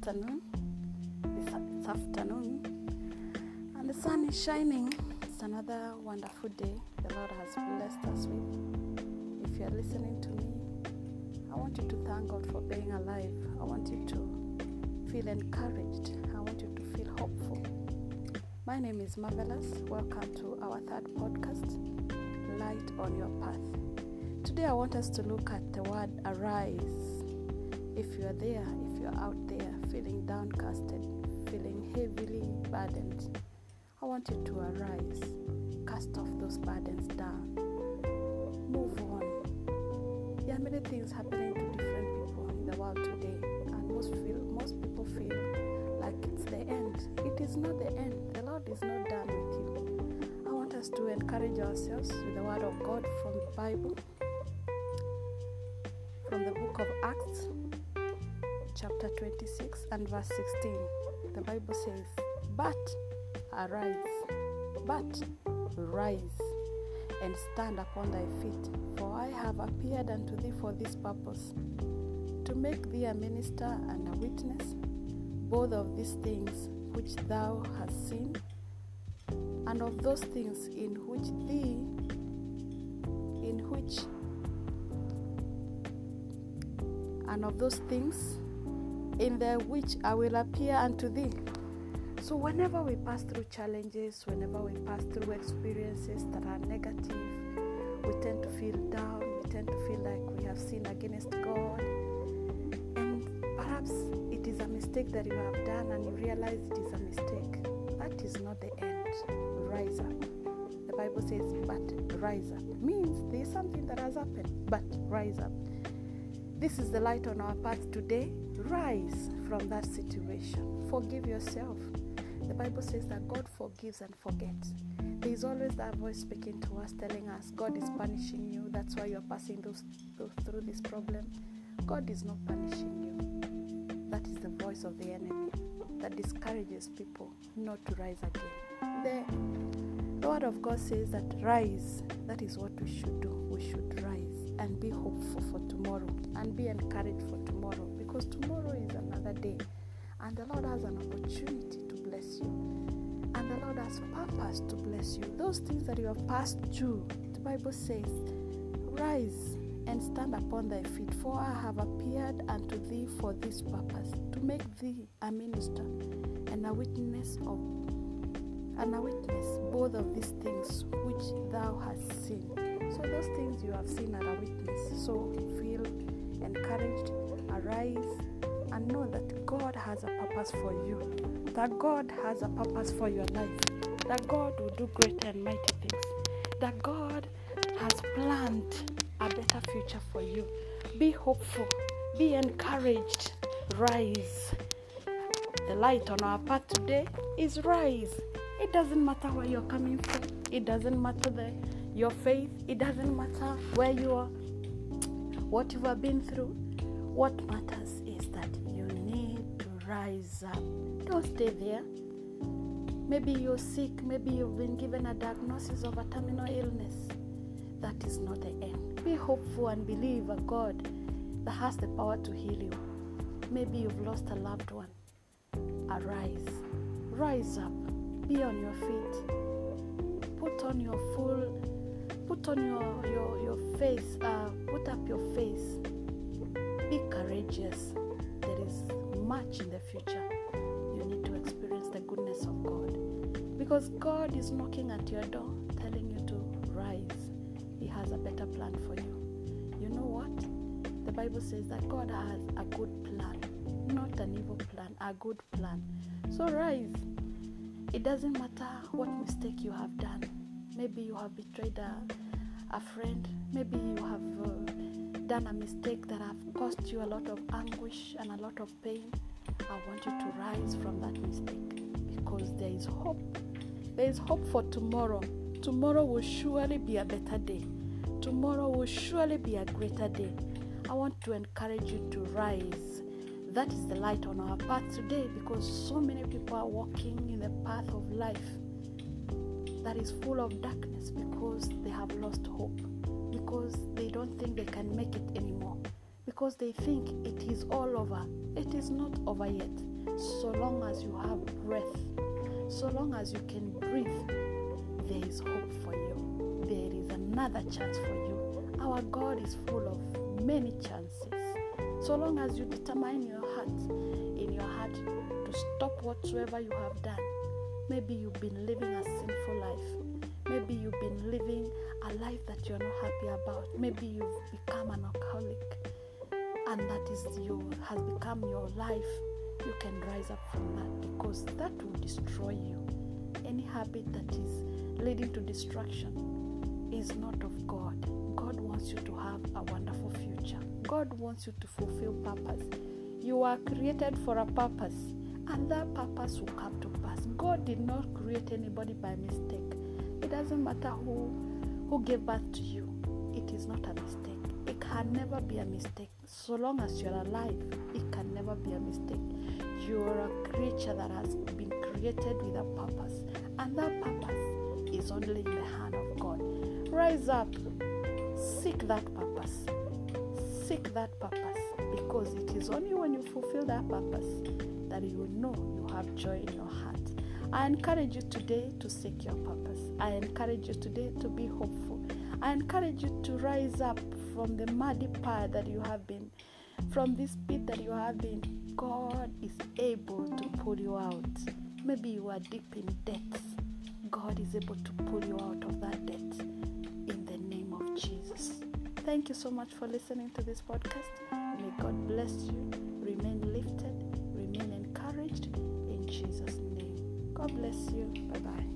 afternoon. This, it's afternoon, and the sun is shining. It's another wonderful day the Lord has blessed us with. If you are listening to me, I want you to thank God for being alive. I want you to feel encouraged. I want you to feel hopeful. My name is Marvelous. Welcome to our third podcast, Light on Your Path. Today, I want us to look at the word arise. If you are there, if you are out there feeling downcasted, feeling heavily burdened, I want you to arise, cast off those burdens down, move on. There are many things happening to different people in the world today, and most feel most people feel like it's the end. It is not the end. The Lord is not done with you. I want us to encourage ourselves with the word of God from the Bible, from the book of Acts, chapter 26 and verse 16. The Bible says, But arise, but rise, and stand upon thy feet, for I have appeared unto thee for this purpose, to make thee a minister and a witness, both of these things which thou hast seen, and of those things in which thee, in which, and of those things in the which I will appear unto thee. So, whenever we pass through challenges, whenever we pass through experiences that are negative, we tend to feel down, we tend to feel like we have sinned against God. And perhaps it is a mistake that you have done and you realize it is a mistake. That is not the end. Rise up. The Bible says, but rise up. Means there is something that has happened, but rise up. This is the light on our path today. Rise from that situation. Forgive yourself. The Bible says that God forgives and forgets. There is always that voice speaking to us, telling us God is punishing you. That's why you're passing those, those, through this problem. God is not punishing you. That is the voice of the enemy that discourages people not to rise again. The, the Word of God says that rise. That is what we should do. We should rise and be hopeful for tomorrow and be encouraged for tomorrow because tomorrow is another day and the Lord has an opportunity to bless you and the Lord has purpose to bless you. Those things that you have passed through, the Bible says, rise and stand upon thy feet, for I have appeared unto thee for this purpose, to make thee a minister and a witness of and a witness both of these things which thou hast seen. So those things you have seen are a witness. So feel encouraged, arise, and know that God has a purpose for you. That God has a purpose for your life. That God will do great and mighty things. That God has planned a better future for you. Be hopeful. Be encouraged. Rise. The light on our path today is rise. It doesn't matter where you're coming from. It doesn't matter the your faith. It doesn't matter where you are, what you have been through. What matters is that you need to rise up. Don't stay there. Maybe you're sick. Maybe you've been given a diagnosis of a terminal illness. That is not the end. Be hopeful and believe a God that has the power to heal you. Maybe you've lost a loved one. Arise. Rise up. Be on your feet. Put on your full put on your your, your face uh, put up your face. Be courageous. There is much in the future you need to experience the goodness of god. Because god is knocking at your door telling you to rise. He has a better plan for you. You know what? The bible says that god has a good plan not an evil plan a good plan. So rise. It doesn't matter what mistake you have done maybe you have betrayed a, a friend. Maybe you have uh, done a mistake that have caused you a lot of anguish and a lot of pain. I want you to rise from that mistake because there is hope. There is hope for tomorrow. Tomorrow will surely be a better day. Tomorrow will surely be a greater day. I want to encourage you to rise. That is the light on our path today because so many people are walking in the path of life that is full of darkness because they have lost hope, because they don't think they can make it anymore, because they think it is all over. It is not over yet. So long as you have breath, so long as you can breathe, there is hope for you. There is another chance for you. Our God is full of many chances. So long as you determine your heart, in your heart, to stop whatsoever you have done. Maybe you've been living a sinful life. Maybe you've been living a life that you're not happy about. Maybe you've become an alcoholic and that is your has become your life. You can rise up from that because that will destroy you. Any habit that is leading to destruction is not of God. God wants you to have a wonderful future. God wants you to fulfill purpose. You are created for a purpose, and that purpose will come to pass. God did not create anybody by mistake. It doesn't matter who who gave birth to you. It is not a mistake. It can never be a mistake. So long as you're alive, it can never be a mistake. You are a creature that has been created with a purpose, and that purpose is only in the hand of God. Rise up, seek that purpose, seek that purpose, because it is only when you fulfill that purpose that you know you have joy in your heart. I encourage you today to seek your purpose. I encourage you today to be hopeful. I encourage you to rise up from the muddy pile that you have been, from this pit that you have been. God is able to pull you out. Maybe you are deep in debt. God is able to pull you out of that debt in the name of Jesus. Thank you so much for listening to this podcast. May God bless you. Remain lifted, in Jesus' name. God bless you. Bye bye.